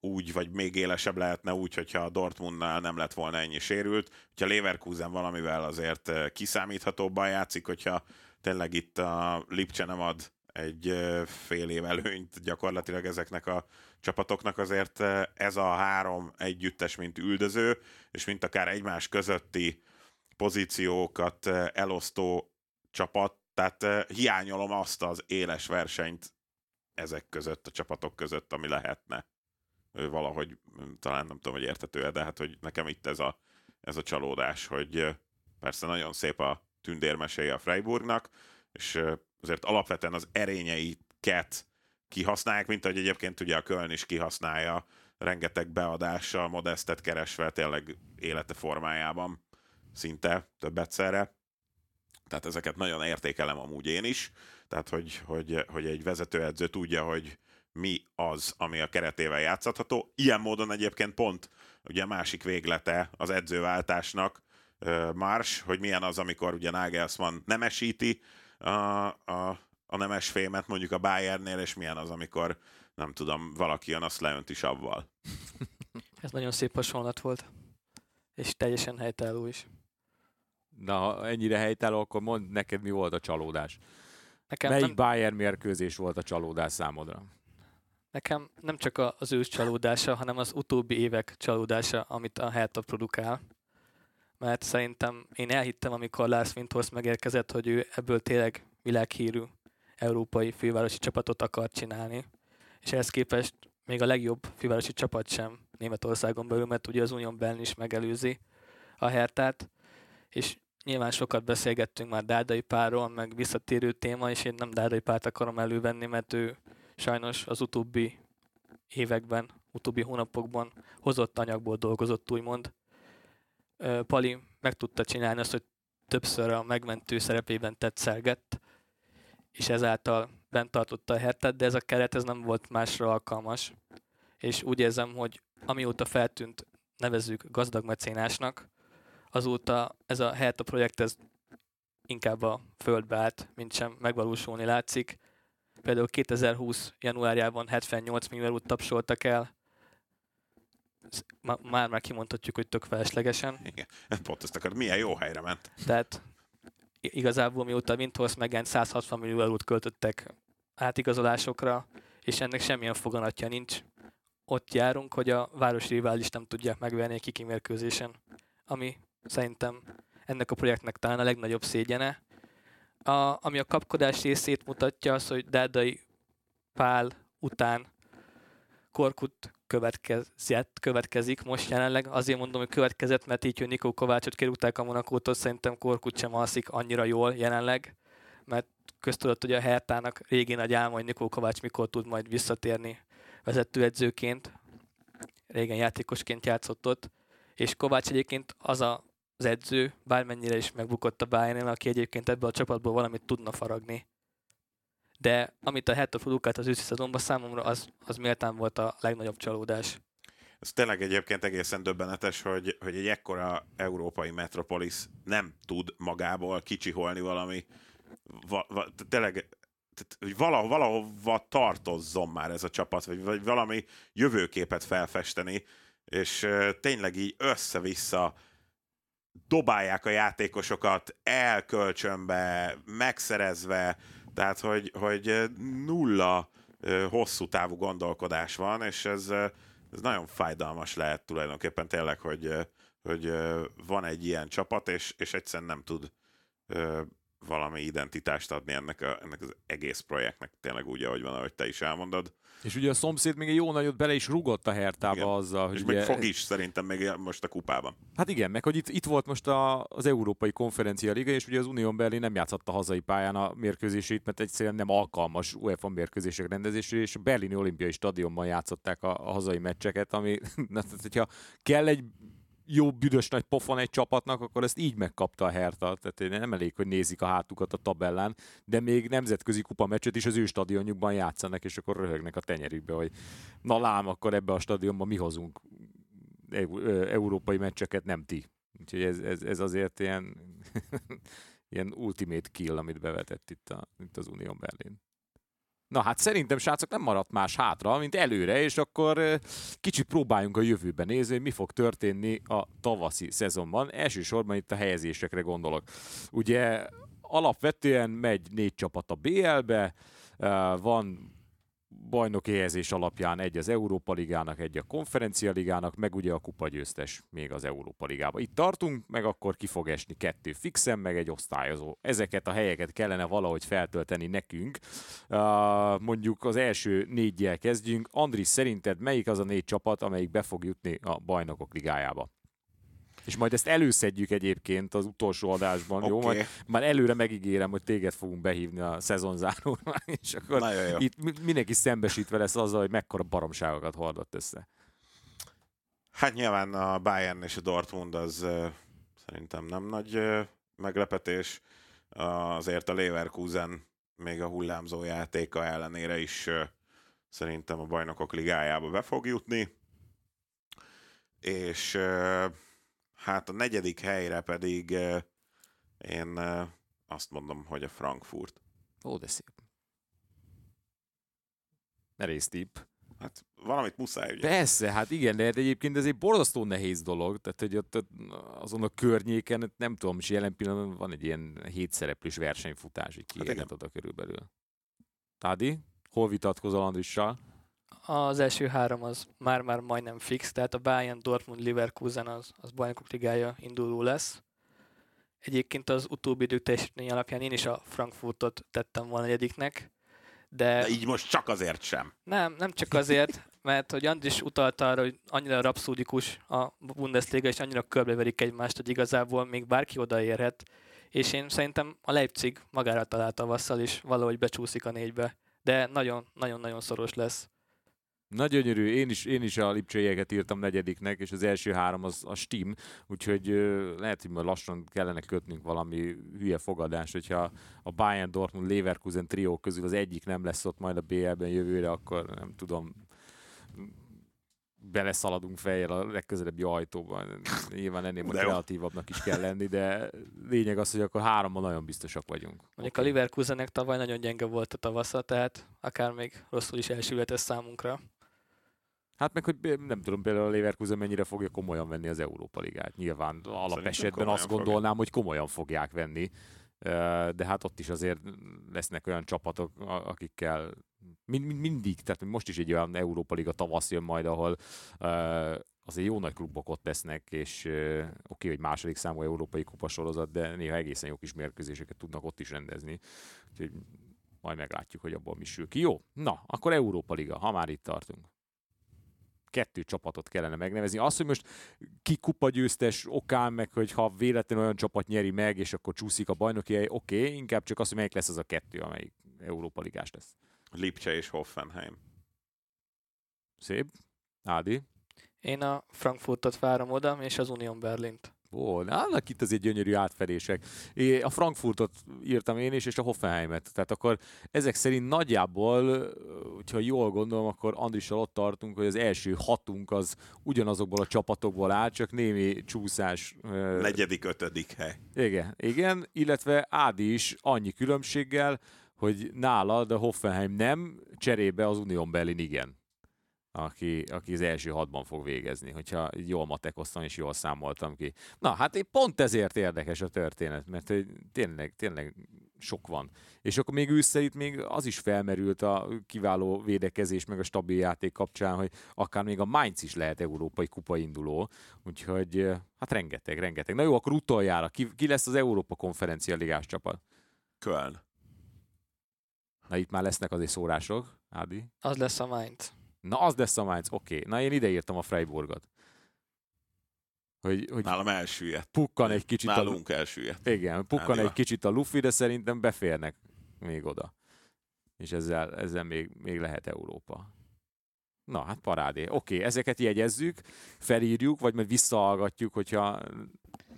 úgy, vagy még élesebb lehetne úgy, hogyha a Dortmundnál nem lett volna ennyi sérült. Hogyha Leverkusen valamivel azért kiszámíthatóbban játszik, hogyha tényleg itt a Lipcse nem ad egy fél év előnyt gyakorlatilag ezeknek a csapatoknak azért ez a három együttes, mint üldöző, és mint akár egymás közötti pozíciókat elosztó csapat, tehát hiányolom azt az éles versenyt ezek között, a csapatok között, ami lehetne. Valahogy, talán nem tudom, hogy értető de hát, hogy nekem itt ez a, ez a csalódás, hogy persze nagyon szép a tündérmeséje a Freiburgnak, és azért alapvetően az erényeiket kihasználják, mint ahogy egyébként ugye a Köln is kihasználja rengeteg beadással, modestet keresve tényleg élete formájában szinte több egyszerre. Tehát ezeket nagyon értékelem amúgy én is. Tehát, hogy, hogy, hogy egy vezetőedző tudja, hogy mi az, ami a keretével játszható. Ilyen módon egyébként pont ugye a másik véglete az edzőváltásnak, Mars, hogy milyen az, amikor ugye Nagelsmann nemesíti a, a, a nemes fémet mondjuk a Bayernnél, és milyen az, amikor nem tudom, valaki jön, azt leönti savval. Ez nagyon szép hasonlat volt. És teljesen helytálló is. Na, ha ennyire helytálló, akkor mondd neked, mi volt a csalódás. Nekem Melyik nem, Bayern mérkőzés volt a csalódás számodra? nekem nem csak a- az ős csalódása, hanem az utóbbi évek csalódása, amit a Hertha produkál. Mert szerintem én elhittem, amikor Lars Windhorst megérkezett, hogy ő ebből tényleg világhírű európai fővárosi csapatot akar csinálni. És ehhez képest még a legjobb fővárosi csapat sem Németországon belül, mert ugye az Unión belül is megelőzi a Hertát. És nyilván sokat beszélgettünk már Dárdai párról, meg visszatérő téma, és én nem Dárdai párt akarom elővenni, mert ő sajnos az utóbbi években, utóbbi hónapokban hozott anyagból dolgozott, úgymond. Pali meg tudta csinálni azt, hogy többször a megmentő szerepében tetszelgett, és ezáltal bent tartotta a hertát, de ez a keret ez nem volt másra alkalmas. És úgy érzem, hogy amióta feltűnt, nevezzük gazdag mecénásnak, azóta ez a Hertha projekt ez inkább a földbe állt, mint sem megvalósulni látszik. Például 2020. januárjában 78 millió eurót tapsoltak el, Ez ma- már-már kimondhatjuk, hogy tök feleslegesen. Igen, pont ezt akar, milyen jó helyre ment. Tehát igazából mióta Windhorst megent 160 millió eurót költöttek átigazolásokra, és ennek semmilyen foganatja nincs. Ott járunk, hogy a városi rivális nem tudják megverni egy kiki mérkőzésen, ami szerintem ennek a projektnek talán a legnagyobb szégyene. A, ami a kapkodás részét mutatja, az, hogy Dárdai Pál után Korkut következett, következik most jelenleg. Azért mondom, hogy következett, mert így, hogy Nikó Kovácsot kirúgták a Monakótól, szerintem Korkut sem alszik annyira jól jelenleg, mert köztudott, hogy a Hertának régi nagy álma, hogy Nikó Kovács mikor tud majd visszatérni vezetőedzőként. Régen játékosként játszott ott, és Kovács egyébként az a, az edző, bármennyire is megbukott a bayern aki egyébként ebből a csapatból valamit tudna faragni. De amit a Hertha produkált az őszi szezonban számomra, az, az méltán volt a legnagyobb csalódás. Ez tényleg egyébként egészen döbbenetes, hogy, hogy egy ekkora európai metropolis nem tud magából kicsiholni valami, va, va, tényleg, hogy valahova, valahova tartozzon már ez a csapat, vagy, vagy valami jövőképet felfesteni, és tényleg így össze-vissza dobálják a játékosokat elkölcsönbe, megszerezve, tehát hogy, hogy nulla hosszú távú gondolkodás van, és ez, ez nagyon fájdalmas lehet tulajdonképpen tényleg, hogy, hogy van egy ilyen csapat, és, és egyszerűen nem tud valami identitást adni ennek, a, ennek az egész projektnek, tényleg úgy, ahogy van, ahogy te is elmondod. És ugye a szomszéd még egy jó nagyot bele is rugott a hertába Igen. azzal, hogy És ugye, még fog is szerintem még most a kupában. Hát igen, meg hogy itt, itt volt most a, az Európai Konferencia Liga, és ugye az Unión Berlin nem játszott a hazai pályán a mérkőzését, mert egyszerűen nem alkalmas UEFA mérkőzések rendezésére, és a Berlini Olimpiai Stadionban játszották a, a hazai meccseket, ami, na, tehát, hogyha kell egy jó büdös nagy pofon egy csapatnak, akkor ezt így megkapta a Hertha. Tehát nem elég, hogy nézik a hátukat a tabellán, de még nemzetközi kupa meccset is az ő stadionjukban játszanak, és akkor röhögnek a tenyerükbe, hogy na lám, akkor ebbe a stadionban mi hozunk európai meccseket, nem ti. Úgyhogy ez, ez, ez azért ilyen, ilyen ultimate kill, amit bevetett itt, a, itt az Unión Berlin. Na hát szerintem, srácok, nem maradt más hátra, mint előre, és akkor kicsit próbáljunk a jövőben nézni, hogy mi fog történni a tavaszi szezonban. Elsősorban itt a helyezésekre gondolok. Ugye alapvetően megy négy csapat a BL-be, van bajnoki helyezés alapján egy az Európa Ligának, egy a Konferencia Ligának, meg ugye a kupa győztes még az Európa Ligába. Itt tartunk, meg akkor ki fog esni kettő fixen, meg egy osztályozó. Ezeket a helyeket kellene valahogy feltölteni nekünk. Mondjuk az első négyjel kezdjünk. Andris, szerinted melyik az a négy csapat, amelyik be fog jutni a bajnokok ligájába? És majd ezt előszedjük egyébként az utolsó adásban, okay. jó? Majd, már előre megígérem, hogy téged fogunk behívni a szezonzáróra, és akkor jó. itt mi- mindenki szembesítve lesz azzal, hogy mekkora baromságokat hordott össze. Hát nyilván a Bayern és a Dortmund az szerintem nem nagy meglepetés. Azért a Leverkusen még a hullámzó játéka ellenére is szerintem a bajnokok ligájába be fog jutni. És hát a negyedik helyre pedig én azt mondom, hogy a Frankfurt. Ó, de szép. Merész tipp. Hát valamit muszáj, ugye? Persze, hát igen, de egyébként ez egy borzasztó nehéz dolog, tehát hogy ott, ott azon a környéken, nem tudom, és jelen pillanatban van egy ilyen hétszereplős versenyfutás, hogy ki Hát oda körülbelül. Tádi, hol vitatkozol Andrissal? Az első három az már-már majdnem fix, tehát a Bayern, Dortmund, Leverkusen az, az bajnokok ligája induló lesz. Egyébként az utóbbi idők teljesítmény alapján én is a Frankfurtot tettem volna negyediknek, de De így most csak azért sem. nem, nem csak azért, mert hogy Andris utalta arra, hogy annyira rapszódikus a Bundesliga, és annyira körbeverik egymást, hogy igazából még bárki odaérhet, és én szerintem a Leipzig magára talált tavasszal, és valahogy becsúszik a négybe. De nagyon-nagyon-nagyon szoros lesz. Nagy gyönyörű, én is, én is a Lipcseieket írtam negyediknek, és az első három az a Steam, úgyhogy ö, lehet, hogy majd lassan kellene kötnünk valami hülye fogadást, hogyha a Bayern, Dortmund, Leverkusen trió közül az egyik nem lesz ott majd a BL-ben jövőre, akkor nem tudom, beleszaladunk fejjel a legközelebbi ajtóban. Nyilván ennél jó. kreatívabbnak is kell lenni, de lényeg az, hogy akkor háromban nagyon biztosak vagyunk. Mondjuk a Leverkusennek tavaly nagyon gyenge volt a tavasza, tehát akár még rosszul is elsülhet ez számunkra. Hát meg, hogy nem tudom például a Leverkusen mennyire fogja komolyan venni az Európa Ligát. Nyilván alapesetben azt fogja. gondolnám, hogy komolyan fogják venni. De hát ott is azért lesznek olyan csapatok, akikkel mind, mind, mindig, tehát most is egy olyan Európa Liga tavasz jön majd, ahol azért jó nagy klubok ott lesznek, és oké, hogy második számú európai kupasorozat, de néha egészen jó kis mérkőzéseket tudnak ott is rendezni. Úgyhogy majd meglátjuk, hogy abból mi sül ki. Jó, na, akkor Európa Liga, ha már itt tartunk kettő csapatot kellene megnevezni. Az, hogy most ki kupa győztes okán, meg hogy ha véletlenül olyan csapat nyeri meg, és akkor csúszik a bajnoki hely, oké, okay, inkább csak az, hogy melyik lesz az a kettő, amelyik Európa Ligás lesz. Lipcse és Hoffenheim. Szép. Ádi. Én a Frankfurtot várom oda, és az Union Berlint. Ó, annak itt azért gyönyörű átfedések. É, A Frankfurtot írtam én is, és a Hoffenheimet. Tehát akkor ezek szerint nagyjából, hogyha jól gondolom, akkor Andrissal ott tartunk, hogy az első hatunk az ugyanazokból a csapatokból áll, csak némi csúszás. Negyedik, ötödik hely. Igen, igen, illetve Ádi is annyi különbséggel, hogy nálad a Hoffenheim nem, cserébe az Union Berlin igen. Aki, aki az első hatban fog végezni, hogyha jól matekoztam és jól számoltam ki. Na, hát én pont ezért érdekes a történet, mert hogy tényleg, tényleg sok van. És akkor még ősszel itt még az is felmerült a kiváló védekezés meg a stabil játék kapcsán, hogy akár még a Mainz is lehet európai kupa induló, úgyhogy hát rengeteg, rengeteg. Na jó, akkor utoljára, ki, ki lesz az Európa konferencia ligás csapat? Köln. Na itt már lesznek azért szórások, Ádi. Az lesz a Mainz. Na az lesz a Mainz, oké. Okay. Na én ide írtam a Freiburgot. Hogy, hogy Nálam elsüllyedt. pukkan egy kicsit a, Nálunk elsüllyedt. igen, pukkan Ádival. egy kicsit a Luffy, de szerintem beférnek még oda. És ezzel, ezzel még, még lehet Európa. Na, hát parádé. Oké, okay, ezeket jegyezzük, felírjuk, vagy majd visszahallgatjuk, hogyha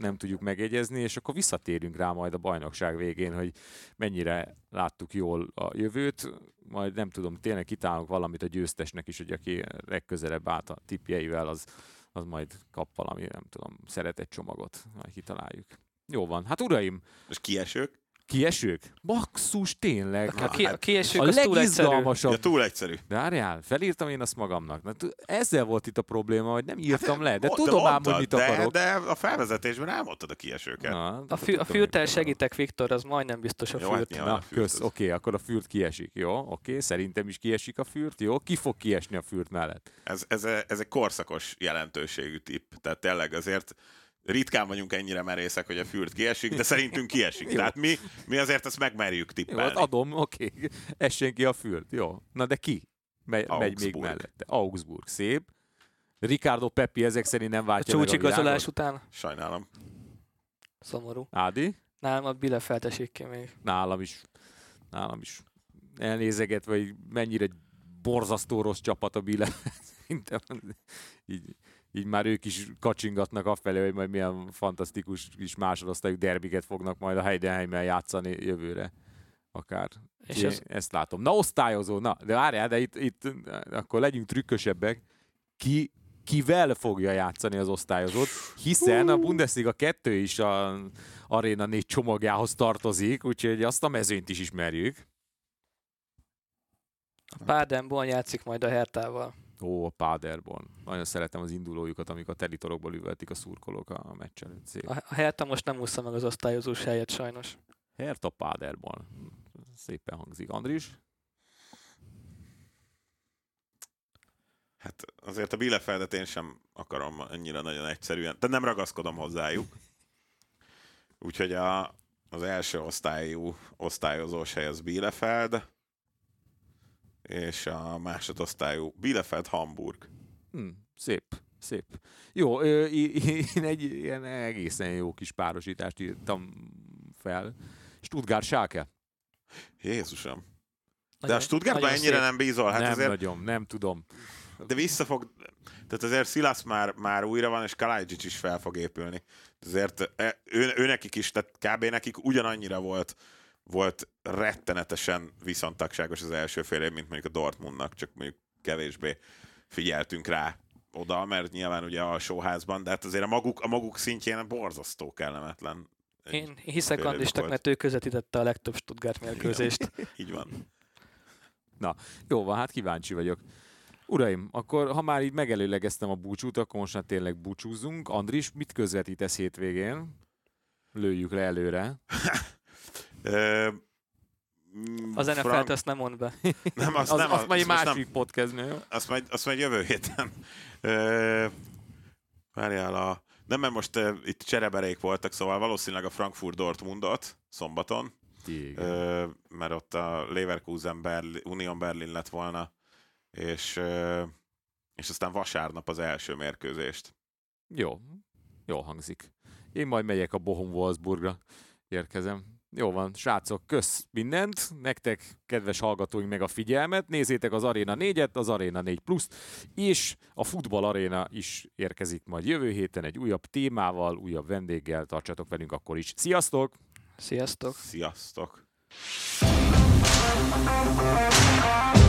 nem tudjuk megjegyezni, és akkor visszatérünk rá majd a bajnokság végén, hogy mennyire láttuk jól a jövőt, majd nem tudom, tényleg kitálunk valamit a győztesnek is, hogy aki legközelebb állt a tippjeivel, az, az majd kap valami, nem tudom, szeretett csomagot, majd kitaláljuk. Jó van. Hát uraim, És kiesők? Kiesők? Maxus, tényleg. A, ki, a kiesők a az túl egyszerű. legizgalmasabb. Ja, túl egyszerű. De várjál, felírtam én azt magamnak. Na, t- ezzel volt itt a probléma, hogy nem írtam le, de Mond- tudom ám, hogy mit de, akarok. De a felvezetésben elmondtad a kiesőket. Na, A, fű, a fűrtel segítek, Viktor, az majdnem biztos a Jó, hát fürt. nyilván. Na, a fürt kösz, oké, akkor a fürt kiesik, jó? Oké, szerintem is kiesik a fürt, jó? Ki fog kiesni a fürt mellett? Ez, ez, ez egy korszakos jelentőségű tipp. Tehát tényleg azért ritkán vagyunk ennyire merészek, hogy a fürt kiesik, de szerintünk kiesik. Jó. Tehát mi, mi azért ezt megmerjük Jó, tippelni. hát adom, oké, essen ki a fürt, jó? Na de ki? Me- megy még Augsburg. mellette. Augsburg, szép. Ricardo Peppi ezek szerint nem A váltja meg a csúcsigazolás világot? után Sajnálom. szomorú. Ádi? Nálam a Bielefeld esik ki még. nálam is, nálam is elnézeget, vagy mennyire borzasztó rossz csapat a Bile. Szerintem így, így már ők is kacsingatnak afelé, hogy majd milyen fantasztikus kis másodosztályú derbiket fognak majd a Heidenheimmel játszani jövőre. Akár. És Én ez- ezt látom. Na, osztályozó, na, de várjál, de itt, itt akkor legyünk trükkösebbek. Ki, kivel fogja játszani az osztályozót, hiszen a Bundesliga 2 is a Arena 4 csomagjához tartozik, úgyhogy azt a mezőnyt is ismerjük. A Pádenból játszik majd a Hertával. Ó, a Paderborn. Nagyon szeretem az indulójukat, amikor telitorokból üvöltik a szurkolók a, a meccs előtt. Szép. A a Hertha most nem úszta meg az osztályozós helyet sajnos. Hertha Paderborn. Szépen hangzik. Andris? Hát azért a Bielefeldet én sem akarom annyira nagyon egyszerűen, de nem ragaszkodom hozzájuk. Úgyhogy a, az első osztályú osztályozós hely az Bielefeld, és a másodosztályú Bielefeld Hamburg. Hm, szép, szép. Jó, én egy ilyen egészen jó kis párosítást írtam fel. Stuttgart Schalke. Jézusom. De a Stuttgartban ennyire szép. nem bízol, hát nem azért, nagyon, nem tudom. de visszafog, tehát azért Silas már, már újra van, és Kalajdzic is fel fog épülni. Azért e, ő, ő nekik is, tehát kb. nekik ugyanannyira volt volt rettenetesen viszontagságos az első fél év, mint mondjuk a Dortmundnak, csak mondjuk kevésbé figyeltünk rá oda, mert nyilván ugye alsóházban, de hát azért a maguk, a maguk szintjén borzasztó kellemetlen. Én hiszek Andristak, mert ő közvetítette a legtöbb Stuttgart mérkőzést. Így van. Jó van, hát kíváncsi vagyok. Uraim, akkor ha már így megelőlegeztem a búcsút, akkor most már tényleg búcsúzzunk. Andris, mit közvetítesz hétvégén? Lőjük le előre. Mm, Az Frank- NFL-t azt nem mond be. Nem, azt Az, nem, az majd egy másik podcast, jó? azt majd, azt majd jövő héten. Várjál a... Nem, mert most uh, itt csereberék voltak, szóval valószínűleg a Frankfurt Dortmundot szombaton, Igen. ö, mert ott a Leverkusen Berlin, Union Berlin lett volna, és, ö, és aztán vasárnap az első mérkőzést. Jó, jó hangzik. Én majd megyek a Bohum Wolfsburgra, érkezem. Jó van, srácok, kösz mindent, nektek, kedves hallgatóink, meg a figyelmet. Nézzétek az Arena 4-et, az Arena 4 plus és a Futball Arena is érkezik majd jövő héten egy újabb témával, újabb vendéggel. Tartsatok velünk akkor is. Sziasztok! Sziasztok! Sziasztok! Thank